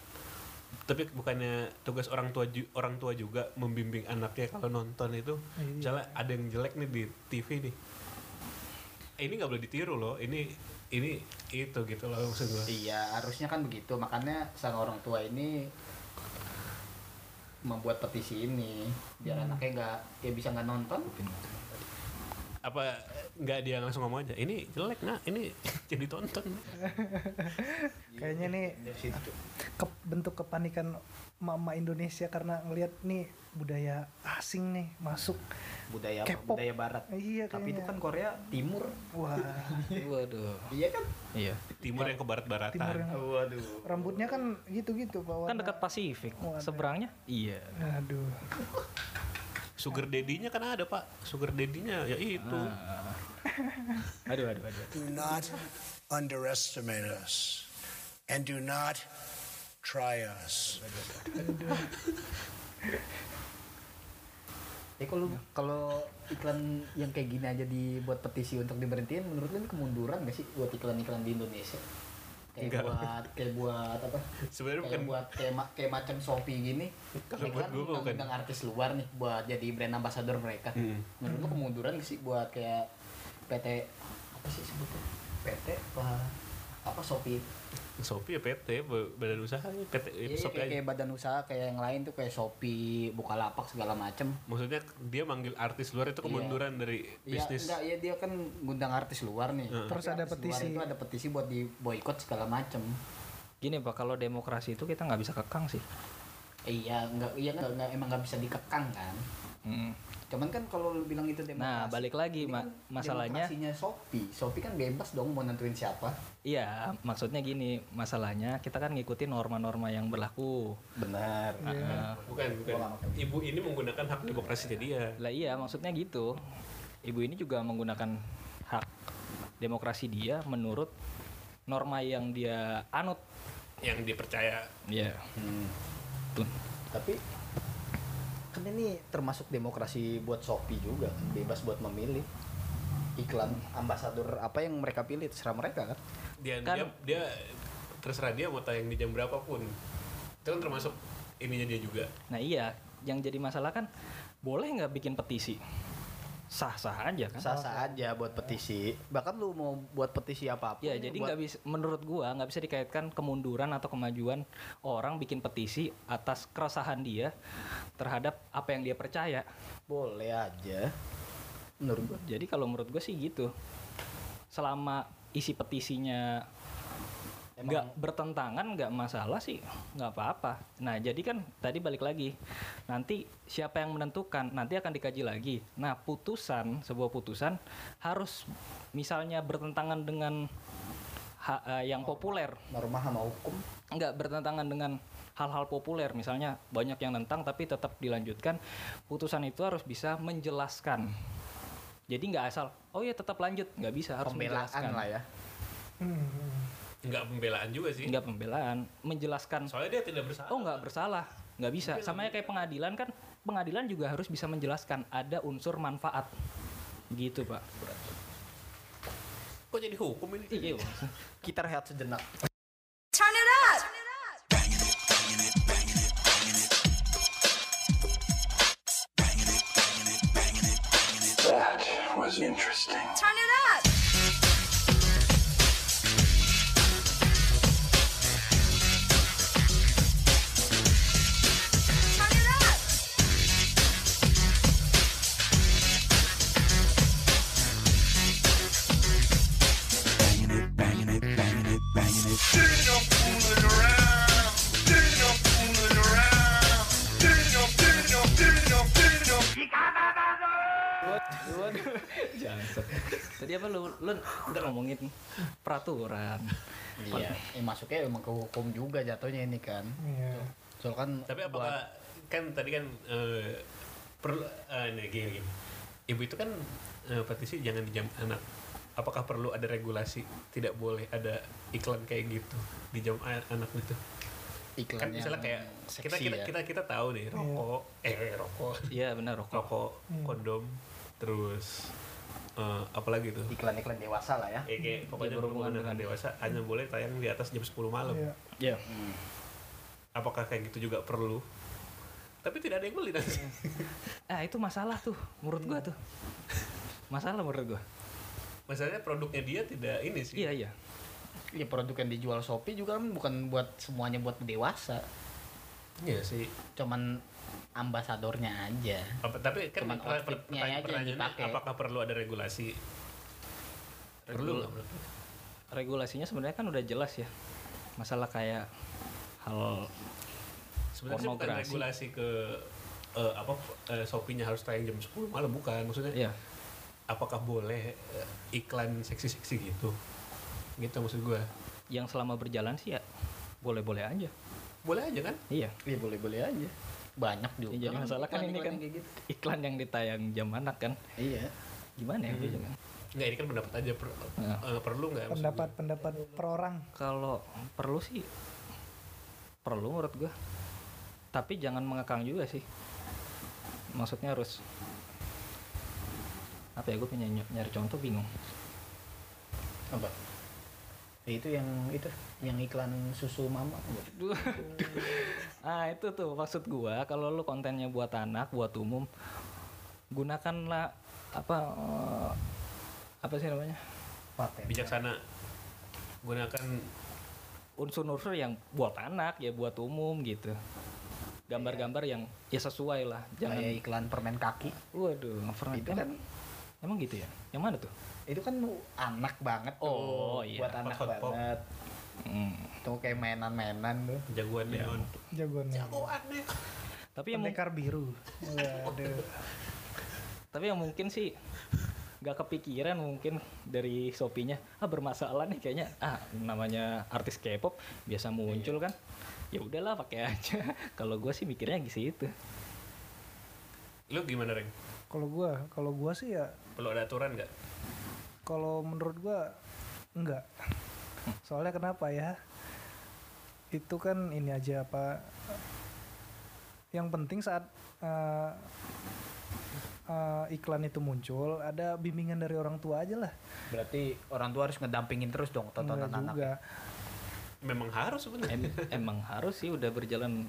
S2: tapi bukannya tugas orang tua ju- orang tua juga membimbing anaknya kalau nonton itu
S3: Iya.
S2: misalnya ada yang jelek nih di TV nih Eh, ini nggak boleh ditiru loh ini ini itu gitu loh maksud
S5: Iya, harusnya kan begitu. Makanya sang orang tua ini membuat petisi ini biar
S3: Hmm.
S5: anaknya nggak ya bisa nggak nonton.
S2: Apa nggak dia langsung ngomong aja ini jelek nah ini *laughs* jadi tonton
S3: Kayaknya nih
S5: situ.
S3: ke- bentuk kepanikan mama Indonesia karena ngelihat nih budaya asing nih masuk.
S5: budaya
S3: K-pop.
S5: budaya barat.
S3: Iya
S5: Tapi itu
S3: kayaknya.
S5: kan Korea Timur.
S3: Wah, *laughs*
S4: Waduh.
S5: Iya kan?
S4: Iya.
S2: timur yang ke barat
S3: timur
S2: baratan
S3: yang
S5: Waduh.
S3: rambutnya kan gitu-gitu Pak.
S4: Kan dekat Pasifik.
S3: Waduh.
S4: Seberangnya? Iya.
S3: Aduh.
S2: Sugar daddy-nya kan ada pak sugar daddy-nya ya itu
S4: Aduh aduh aduh.
S7: Do not underestimate us. And do not try us.
S5: Ya kalau kalau iklan yang kayak gini aja dibuat petisi untuk diberhentiin, menurut lu ini kemunduran gak sih buat iklan-iklan di Indonesia? Kayak
S2: Enggak.
S5: buat kayak buat apa?
S2: sebenarnya
S5: kayak
S2: bukan
S5: buat kayak ma- kayak macam Shopee gini.
S2: Kalau
S5: Mereka
S2: buat
S5: kan
S2: gua bukan.
S5: undang artis luar nih buat jadi brand ambassador mereka.
S2: Hmm.
S5: Menurut lu kemunduran sih buat kayak PT apa sih sebutnya? PT apa apa Shopee?
S2: Shopee ya PT badan usaha ya, PT
S5: Iya,
S2: Shopee
S5: kayak,
S2: aja
S5: kayak badan usaha kayak yang lain tuh kayak Shopee, Bukalapak segala macem.
S2: maksudnya dia manggil artis luar itu kemunduran dari
S5: Iya,
S2: bisnis
S5: enggak ya dia kan ngundang artis luar nih.
S2: Heeh.
S3: Terus
S5: Tapi
S3: ada petisi.
S5: itu ada petisi buat di boykot segala macem.
S4: Gini pak, kalau demokrasi itu kita nggak bisa kekang sih.
S5: Iya, enggak iya enggak- emang nggak bisa dikekang kan.
S4: Mm.
S5: Cuman kan kalau lu bilang itu demokrasi.
S4: Nah, balik lagi, Ma-
S5: kan
S4: masalahnya-
S5: demokrasinya Shopee. Shopee kan bebas dong mau nentuin siapa.
S4: Iya, maksudnya gini, masalahnya kita kan ngikutin norma-norma yang berlaku.
S5: Benar.
S4: Heeh.
S2: Bukan, bukan. Ibu ini menggunakan hak demokrasinya dia.
S4: Lah iya, maksudnya gitu. Ibu ini juga menggunakan hak demokrasi dia menurut norma yang dia anut.
S2: Yang dipercaya.
S4: Iya.
S5: Hmm.
S4: Tuh.
S5: Tapi kan ini termasuk demokrasi buat Shopee juga kan bebas buat memilih iklan ambasador apa yang mereka pilih terserah mereka kan
S2: Dia,
S4: Kan-
S2: dia, dia terserah dia mau tayang di jam berapapun. Itu kan termasuk ininya dia juga.
S4: Nah iya, yang jadi masalah kan boleh nggak bikin petisi? Sah-sah aja kan?
S5: sah-sah aja buat petisi bahkan lu mau buat petisi apa pun
S4: Ya, jadi
S5: buat-
S4: nggak bisa menurut gua nggak bisa dikaitkan kemunduran atau kemajuan orang bikin petisi atas keresahan dia terhadap apa yang dia percaya.
S5: boleh aja menurut gua
S4: Jadi kalau menurut gue sih gitu. Selama isi petisinya nggak bertentangan nggak masalah sih. Nggak apa-apa. Nah jadi kan tadi balik lagi nanti siapa yang menentukan nanti akan dikaji lagi. Nah putusan sebuah putusan harus misalnya bertentangan dengan ha- eh, yang populer.
S5: norma sama hukum?
S4: Nggak bertentangan dengan hal-hal populer. Misalnya banyak yang nentang tapi tetap dilanjutkan. Putusan itu harus bisa menjelaskan. Jadi nggak asal oh ya tetap lanjut. Nggak bisa harus
S5: pembelaan
S4: menjelaskan.
S5: lah ya.
S3: Hmm.
S2: Enggak pembelaan juga sih.
S4: nggak pembelaan. Menjelaskan.
S2: Soalnya dia tidak bersalah.
S4: oh nggak bersalah. Nggak bisa. Sama kayak pengadilan kan pengadilan juga harus bisa menjelaskan ada unsur manfaat. Gitu pak.
S2: Kok jadi hukum ini?
S4: iya
S5: kita rehat sejenak masuknya emang ke hukum juga jatuhnya ini kan
S3: Iya.
S5: soal kan
S2: Tapi apakah kan tadi kan eh, perlu eh, ini gini, gini. Ibu itu kan eh, petisi jangan di jam anak. Apakah perlu ada regulasi tidak boleh ada iklan kayak gitu di jam anak gitu?
S5: iklan
S2: Kan misalnya kayak kita
S5: seksi
S2: kita,
S5: ya.
S2: kita kita tahu nih rokok eh rokok
S4: iya benar rokok
S2: rokok kondom terus eh, apalagi tuh
S5: iklan-iklan dewasa lah ya
S2: Eh, kayak pokoknya berhubungan dengan dewasa hanya boleh tayang di atas jam 10 malam.
S3: Iya.
S4: ya
S2: Apakah kayak gitu juga perlu? Tapi tidak ada yang beli nanti. *laughs*
S4: ah itu masalah tuh menurut gua tuh masalah menurut gua
S2: Masalahnya produknya dia tidak ini sih.
S4: iya iya
S5: ya produk yang dijual Shopee juga kan bukan buat semuanya buat dewasa
S2: Iya sih.
S5: cuman ambasadornya aja.
S2: Apa, tapi kan
S5: Cuman
S2: per- per-
S5: outfitnya aja yang dipakai.
S2: apakah perlu ada regulasi? Perlu nggak? menurut lu?
S4: regulasinya sebenarnya kan udah jelas ya. Masalah kayak hal
S2: Sebenarnya sih bukan regulasi ke eh, apa eh, Shopee-nya harus tayang jam 10 malam bukan. Maksudnya
S4: Iya.
S2: apakah boleh eh, iklan seksi-seksi gitu? Gitu maksud gua.
S4: Yang selama berjalan sih ya boleh-boleh aja.
S2: Boleh aja kan?
S4: Iya.
S5: Iya boleh boleh aja banyak juga
S4: Yang jadi masalah kan ini kan
S5: gitu.
S4: iklan yang ditayang jam anak kan.
S5: Iya.
S4: Gimana ya gua juga
S2: nggak ini kan pendapat aja per-
S4: Nah.
S2: eh, perlu nggak?
S3: Pendapat pendapat per orang.
S4: Kalau perlu sih perlu menurut gua. Tapi jangan mengekang juga sih. Maksudnya harus apa ya gue punya ny- nyari contoh bingung.
S5: Apa Ya, itu yang itu yang iklan susu mama. *laughs*
S4: Ah itu tuh maksud gua kalau lu kontennya buat anak buat umum gunakanlah apa eh, apa sih namanya?
S5: Paten
S2: bijaksana. Gunakan
S4: unsur-unsur yang buat anak ya buat umum gitu. Gambar-gambar yang ya sesuai lah jangan
S5: kayak iklan permen kaki.
S4: Waduh pernah
S5: itu kan
S4: emang gitu ya? Yang mana tuh
S5: itu kan anak banget tuh.
S4: Oh, iya.
S5: buat anak
S2: Hot pop.
S5: banget.
S4: Hmm.
S5: tuh kayak mainan-mainan tuh.
S2: Jagoan neon
S3: jagoannya
S2: jagoan. Neon
S4: Tapi yang, mung-
S3: pendekar biru waduh
S4: tapi yang mungkin sih nggak kepikiran mungkin dari Shopee-nya. Ah bermasalah nih kayaknya. Ah namanya artis K-pop biasa muncul kan. Ya udahlah pakai aja. *laughs* Kalau gue sih mikirnya gitu.
S2: Lu gimana, Reng?
S3: kalau gua kalau gua sih ya
S2: Perlu ada aturan nggak?
S3: Kalau menurut gua enggak. Soalnya kenapa ya? Itu kan ini aja apa yang penting saat eh, eh, iklan itu muncul ada bimbingan dari orang tua aja lah.
S5: Berarti orang tua harus ngedampingin terus dong tontonan
S3: enggak
S5: anak.
S3: juga.
S2: Memang harus sebenarnya.
S4: Em- emang harus sih udah berjalan.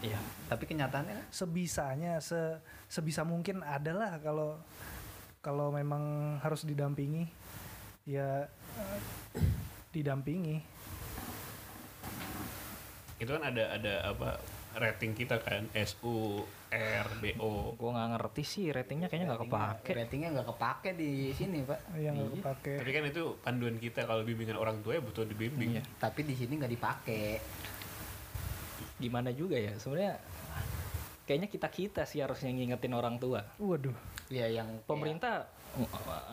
S4: Ya
S5: Tapi kenyataannya kan
S3: sebisanya se sebisa mungkin adalah kalau kalau memang harus didampingi ya didampingi
S2: Itu kan ada ada apa rating kita kan SU, R, BO.
S4: gue nggak ngerti sih ratingnya kayaknya nggak kepake
S5: Ratingnya nggak kepake di sini pak.
S3: yang nggak
S4: Iya.
S3: kepake
S2: Tapi kan itu panduan kita kalau bimbingan orang tua ya butuh dibimbing.
S4: Iya.
S5: Tapi di sini nggak dipakai.
S4: gimana juga ya sebenarnya kayaknya kita kita sih harusnya ngingetin orang tua.
S3: Waduh.
S5: Ya yang
S4: pemerintah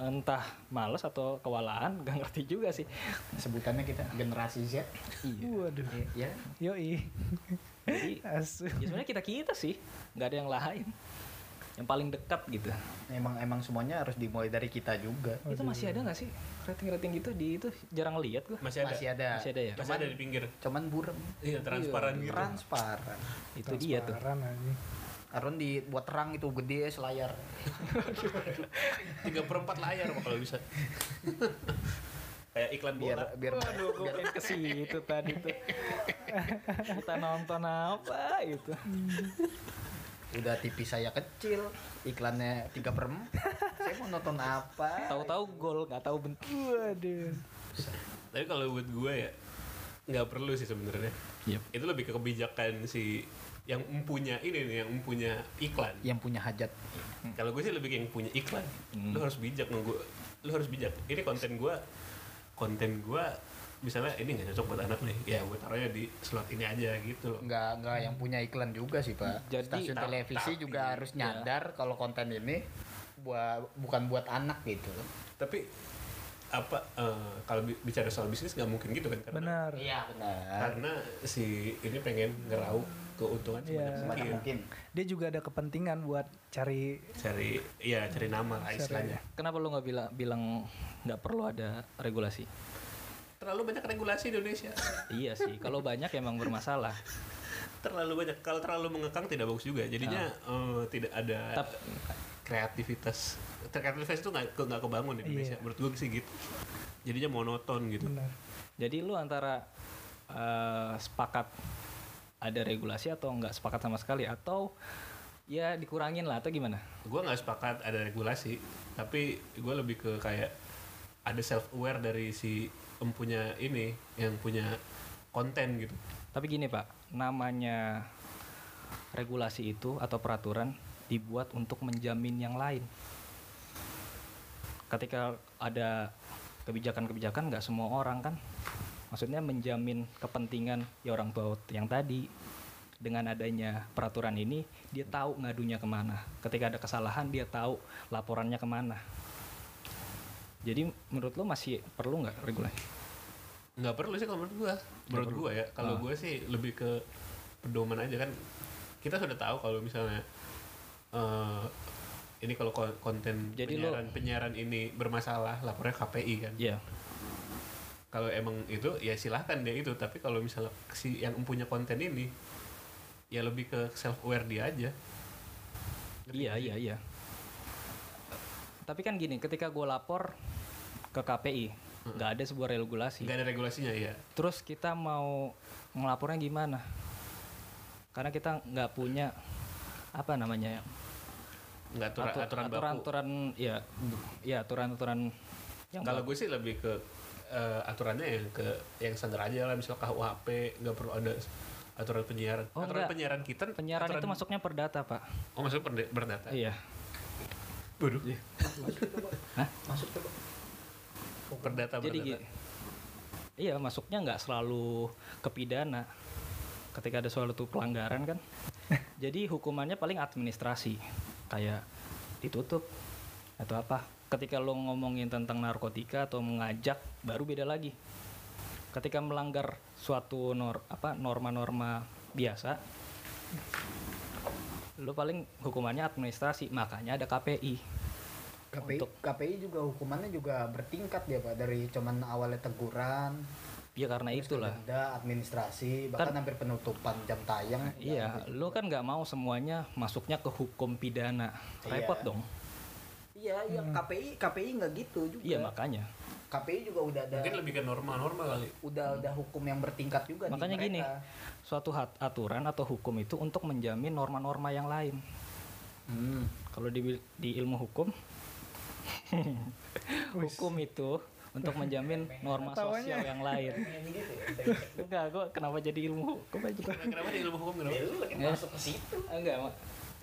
S4: entah males atau kewalahan gak ngerti juga sih.
S5: Sebutannya kita generasi Z.
S4: iya.
S3: Waduh.
S5: Ya,
S3: yoi. *laughs*
S4: Jadi ya sebenarnya kita kita sih nggak ada yang lain yang paling dekat gitu
S5: emang emang semuanya harus dimulai dari kita juga.
S4: itu masih ada nggak sih rating rating gitu di itu jarang lihat gua
S2: Masih ada.
S5: Masih ada.
S4: masih ada ya
S2: Masih ada di pinggir.
S5: Cuman burem.
S2: Iya, transparan gitu.
S5: Transparan.
S4: itu dia tuh
S3: Transparan anjing.
S5: Aron dibuat terang itu gede selayar. *laughs*
S2: Tiga perempat layar kalau bisa. *laughs* Kayak iklan
S5: Biar
S2: bola.
S5: biar
S4: Waduh, gue pengen ke situ tadi tuh. *laughs* Kita nonton apa itu?
S5: Udah TV saya kecil, iklannya tiga per. Saya mau nonton apa?
S4: Tahu-tahu gol, nggak tahu bentuk.
S3: waduh
S2: Tapi kalau buat gue ya nggak perlu sih sebenarnya.
S4: Yep.
S2: Itu lebih ke kebijakan si yang mempunya ini nih, yang mempunya iklan.
S5: Yang punya hajat.
S2: Kalau gue sih lebih ke yang punya iklan. Lu harus bijak nunggu. Lu harus bijak. Ini konten gue, konten gue misalnya ini nggak cocok buat anak nih, ya gue taruhnya di slot ini aja gitu loh.
S5: Nggak nggak yang punya iklan juga sih pak.
S4: Jadi,
S5: Stasiun
S2: ta-
S5: televisi
S2: tapi-
S5: juga harus nyadar kalau konten ini buat bukan buat anak gitu.
S2: Tapi apa eh, kalau bi- bicara soal bisnis nggak mungkin gitu kan? Karena,
S3: benar
S5: Iya benar.
S2: karena si ini pengen ngeraup keuntungan
S3: Iya.
S2: sebanyak mungkin.
S3: dia juga ada kepentingan buat cari
S2: Cari, iya cari nama lah istilahnya.
S4: Kenapa lu nggak bilang bilang nggak perlu ada regulasi?
S2: Terlalu banyak regulasi di Indonesia.
S4: iya sih, kalau banyak emang bermasalah.
S2: terlalu banyak. Kalau terlalu mengekang tidak bagus juga. Jadinya eh, tidak ada
S4: Tap-
S2: kreativitas. Kreativitas itu nggak nggak kebangun di Indonesia.
S3: Iya.
S2: Menurut gue sih gitu. Jadinya monoton gitu.
S3: benar
S4: Jadi lu antara eh, sepakat ada regulasi atau nggak sepakat sama sekali atau ya dikurangin lah atau gimana?
S2: Gue nggak sepakat ada regulasi, tapi gue lebih ke kayak ada self aware dari si empunya ini yang punya konten gitu.
S4: Tapi gini pak, namanya regulasi itu atau peraturan dibuat untuk menjamin yang lain. Ketika ada kebijakan-kebijakan nggak semua orang kan, maksudnya menjamin kepentingan ya orang tua yang tadi. Dengan adanya peraturan ini, dia tahu ngadunya ke mana. Ketika ada kesalahan, dia tahu laporannya ke mana. Jadi menurut lo masih perlu nggak regulasi?
S2: nggak perlu sih kalau menurut gue menurut gue ya kalau
S4: Ah.
S2: gue sih lebih ke pedoman aja kan kita sudah tahu kalau misalnya eh ini kalau kon- konten
S4: Jadi lo-
S2: penyiaran penyiaran ini bermasalah lapornya KPI kan
S4: Iya.
S2: kalau emang itu ya silahkan dia itu tapi kalau misalnya si yang punya konten ini ya lebih ke self aware dia aja
S4: Iya iya iya. Tapi kan gini, ketika gue lapor ke KPI, nggak ada sebuah regulasi.
S2: nggak ada regulasinya ya
S4: Terus kita mau ngelapornya gimana? Karena kita nggak punya apa namanya ya?
S2: nggak aturan
S4: atu-
S2: aturan, baku
S4: aturan ya ya aturan aturan yang
S2: kalau gue sih lebih ke eh, aturannya yang ke yang standar aja lah misal KUHP nggak perlu ada aturan penyiaran
S4: Oh,
S2: aturan
S4: enggak.
S2: penyiaran kita
S4: penyiaran
S2: aturan-
S4: itu masuknya perdata pak.
S2: oh masuk berdata
S4: Iya.
S2: Waduh.
S4: Hah?
S5: Masuk coba.
S2: Perdata
S4: Jadi
S2: berdata
S4: gini, iya masuknya nggak selalu ke pidana. Ketika ada suatu pelanggaran kan, *laughs* Jadi hukumannya paling administrasi, kayak ditutup atau apa. Ketika lo ngomongin tentang narkotika atau mengajak, baru beda lagi. Ketika melanggar suatu nor apa norma-norma biasa, lo paling hukumannya administrasi, makanya ada KPI.
S5: KPI,
S4: Untuk-
S5: KPI juga hukumannya juga bertingkat ya pak dari cuman awalnya teguran
S4: Ya karena itulah.
S5: denda administrasi bahkan
S4: Kan-
S5: hampir penutupan jam tayang
S4: Iya, lo kan nggak mau semuanya masuknya ke hukum pidana, repot
S5: Iya.
S4: dong.
S5: iya iya KPI KPI nggak gitu juga
S4: Iya makanya.
S5: KPI juga udah ada
S2: Mungkin lebih ke norma-norma kali.
S5: udah ada hukum yang bertingkat juga di
S4: Makanya gini, suatu hat- aturan atau hukum itu untuk menjamin norma-norma yang lain.
S5: Hmm.
S4: Kalau di, di ilmu hukum, *laughs* hukum itu untuk menjamin norma sosial yang lain. Enggak, gua kenapa jadi ilmu hukum aja?
S2: Kenapa di ilmu hukum kenapa?
S4: Ya. Enggak, Mak.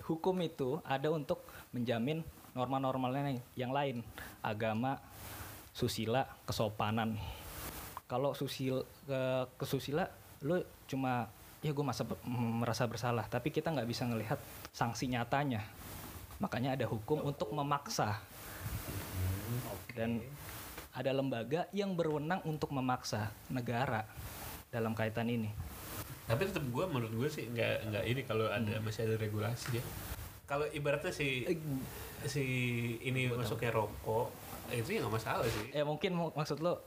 S4: hukum itu ada untuk menjamin norma-norma lain yang lain, agama, susila, kesopanan. Kalau susil ke kesusila, lu cuma ya gue masa merasa bersalah, tapi kita nggak bisa ngelihat sanksi nyatanya. Makanya ada hukum untuk memaksa. Dan ada lembaga yang berwenang untuk memaksa negara dalam kaitan ini.
S2: Tapi tetap gue menurut gue sih nggak nggak ini kalau ada masih ada regulasi ya. Kalau ibaratnya si si ini masuknya rokok itu ya nggak masalah sih.
S4: Ya mungkin mu- maksud lo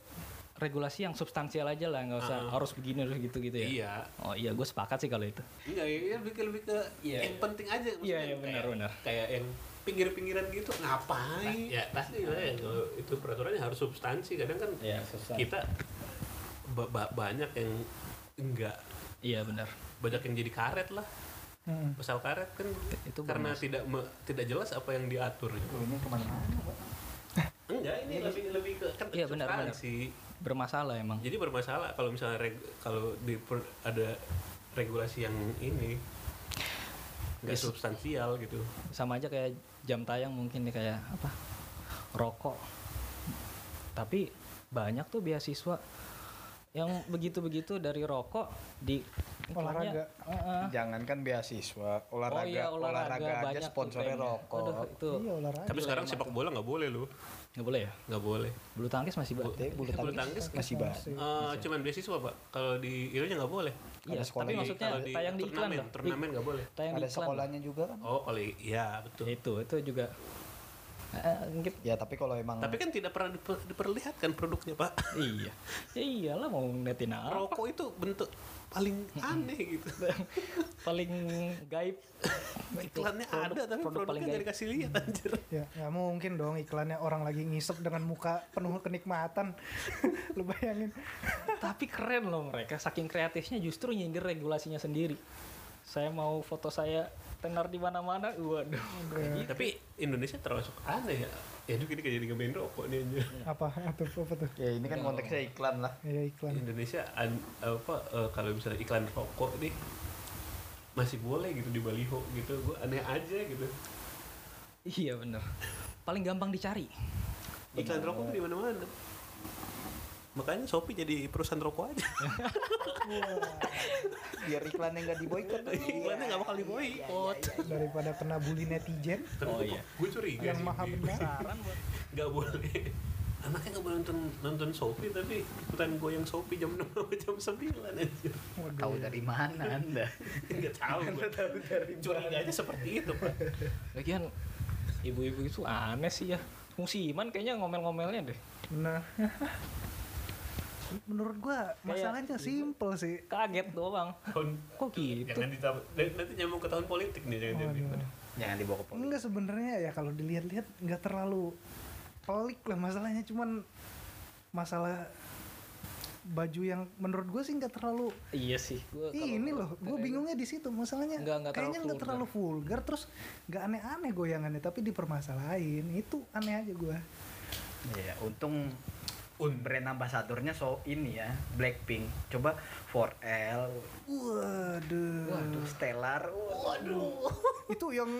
S4: regulasi yang substansial aja lah, nggak usah harus begini harus gitu gitu ya.
S2: Iya.
S4: Oh iya, gue sepakat sih kalau itu.
S2: Enggak, ya lebih ke lebih ke yang penting aja maksudnya.
S4: iya, benar,
S2: kayak,
S4: benar.
S2: Kayak yang pinggir-pinggiran gitu ngapain? ya pasti lah ya kalau itu peraturannya harus substansi. Kadang kan
S4: Iya, susah.
S2: kita ba- ba- banyak yang enggak
S4: Iya benar.
S2: banyak yang jadi karet lah.
S3: Hmm.
S2: Pasal karet kan
S4: Itu
S2: karena tidak me- tidak jelas apa yang diatur.
S5: ini ke mana-mana Pak. *laughs*
S2: Enggak, ini lebih lebih ke kan
S4: Iya, benar, benar.
S2: substansi.
S4: Bermasalah emang.
S2: Jadi bermasalah kalau misalnya reg- kalau di per- ada regulasi yang ini nggak
S4: Yes.
S2: substansial gitu.
S4: Sama aja kayak jam tayang mungkin nih kayak apa? Rokok. Tapi banyak tuh beasiswa yang begitu-begitu dari rokok di
S3: Olahraga.
S4: Heeh.
S8: Jangankan beasiswa, olahraga,
S4: oh iya olahraga,
S8: aja
S4: banyak tuh
S8: sponsornya rokok.
S4: Aduh, itu
S3: Iya olahraga.
S2: Tapi sekarang sepak bola nggak boleh loh,
S4: nggak boleh ya?
S2: nggak boleh.
S4: Bulu tangkis masih
S8: Tapi bulu
S2: Bulu
S8: tangkis
S2: tangkis
S8: masih banyak.
S2: Eh, cuman beasiswa pak. Kalau di Ironya nggak boleh.
S4: Iya, tapi maksudnya
S2: Kalau di
S4: tayang di iklan
S2: turnamen,
S4: loh.
S2: turnamen nggak boleh.
S4: Tayang di
S8: Ada
S4: iklan.
S8: sekolahnya juga kan?
S2: Oh kalau iya betul.
S4: Itu itu juga mungkin
S8: Ya tapi kalau emang
S2: Tapi kan tidak pernah diper- diperlihatkan produknya pak.
S4: iya. Ya iyalah mau ngeliatin apa?
S2: Rokok itu bentuk paling aneh gitu. *laughs*
S4: paling gaib.
S2: Iklannya
S4: Produk-
S2: ada tapi
S4: produk paling
S2: produknya nggak dikasih lihat anjir.
S3: Ya, nggak mungkin dong iklannya orang lagi ngisep dengan muka penuh kenikmatan. *laughs* Lu bayangin.
S4: Tapi keren loh mereka, saking kreatifnya justru nyindir regulasinya sendiri. Saya mau foto saya tenar di mana-mana, waduh.
S2: Tapi Indonesia termasuk aneh ya. Ya juga ini kayak jadi ngebain rokok nih anjir.
S3: Apa? Atau apa tuh?
S8: ya ini kan konteksnya iklan lah.
S3: Ya iklan.
S2: Indonesia an- apa eh, kalau misalnya iklan rokok nih masih boleh gitu di baliho gitu gue aneh aja gitu
S4: Iya bener. Paling gampang dicari.
S2: iklan rokok tuh di mana mana makanya Shopee jadi perusahaan rokok aja *laughs*
S8: Biar iklannya nggak diboikot.
S2: iklannya nggak bakal diboikot
S3: Daripada kena bully netizen
S4: Oh iya.
S2: gue curiga
S3: yang
S2: sih
S3: maha benar.
S2: nggak boleh anaknya nggak boleh nonton nonton Shopee tapi ikutan goyang Shopee jam 6 sampai jam 9 aja
S5: tahu dari mana anda
S2: nggak tahu gue curiganya seperti itu pak
S4: Lagian ibu-ibu itu aneh sih ya. Musiman kayaknya ngomel-ngomelnya deh.
S3: Benar. *laughs* Menurut gua masalahnya simple sih.
S4: Kaget doang.
S2: tahun
S4: Kok gitu?
S2: jangan ditambah nanti nyambung ke tahun politik nih jangan jadi
S3: Waduh.
S8: Jangan dibawa ke politik.
S3: Enggak sebenarnya ya kalau dilihat-lihat nggak terlalu pelik lah masalahnya cuman masalah baju yang menurut gue sih nggak terlalu
S4: Iya sih. Gua kalau-
S3: ini loh gue bingungnya di situ masalahnya
S4: Nggak- nggak
S3: kayaknya
S4: terlalu
S3: nggak terlalu vulgar terus nggak aneh-aneh goyangannya tapi dipermasalahin itu aneh aja gue
S5: ya untung brand ambasadornya so ini ya Blackpink. Coba 4L
S3: waduh.
S5: Waduh Stellar. Waduh.
S3: Itu yang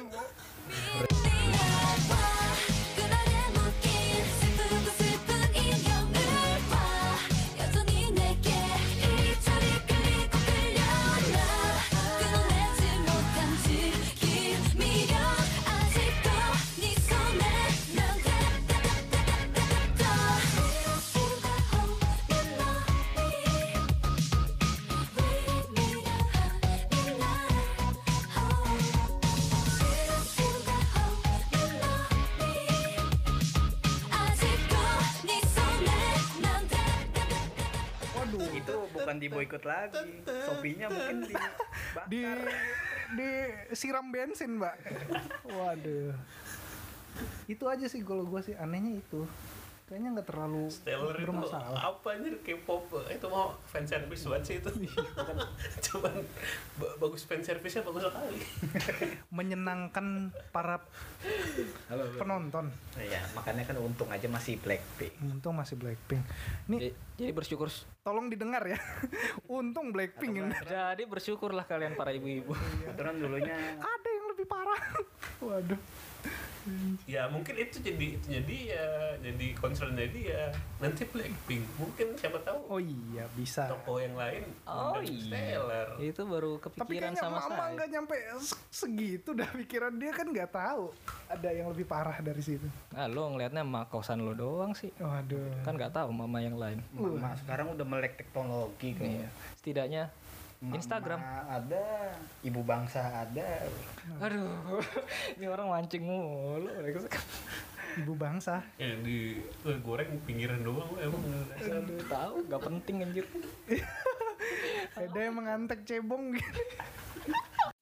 S5: boykot lagi. Shopee-nya mungkin di
S3: di di siram bensin mbak. *laughs* Waduh. Itu aja sih kalau gue sih anehnya itu kayaknya nggak terlalu
S2: Stellar itu
S3: bermasalah.
S2: apa anjir? K-pop. Itu mau fan service buat sih itu. *laughs* Cuman ba- bagus fan service nya bagus sekali. *laughs*
S3: Menyenangkan para penonton.
S5: Ya makanya kan untung aja masih Blackpink.
S3: Untung masih Blackpink. Nih
S4: Jadi, jadi bersyukur.
S3: tolong didengar ya. *laughs* Untung Blackpink ini.
S4: Jadi bersyukurlah kalian para ibu-ibu.
S5: kebetulan dulunya
S3: ada yang lebih parah. Waduh
S2: ya mungkin itu jadi jadi ya jadi concernnya dia. Nanti Blackpink mungkin siapa tahu
S3: oh iya bisa.
S2: toko yang lain
S4: Oh iya.
S2: Stellar
S4: Itu baru
S3: tapi
S4: kepikiran
S3: kayaknya
S4: sama
S3: mama
S4: saya.
S3: nggak nyampe se- segitu dah pikiran. Dia kan nggak tahu ada yang lebih parah dari situ.
S4: Ah, lo ngelihatnya mak kosan lo doang sih.
S3: waduh.
S4: Kan nggak tahu mama yang lain.
S5: mama sekarang udah melek teknologi kayaknya.
S4: Setidaknya
S5: Mama
S4: Instagram.
S5: ada ibu bangsa ada
S4: Aduh, *laughs* ini orang mancing mulu.
S3: ibu bangsa
S2: yang di eh, goreng pinggiran doang emang.
S4: Aduh, tahu nggak penting anjir. *laughs*
S3: ada yang mengantek cebong gitu *laughs*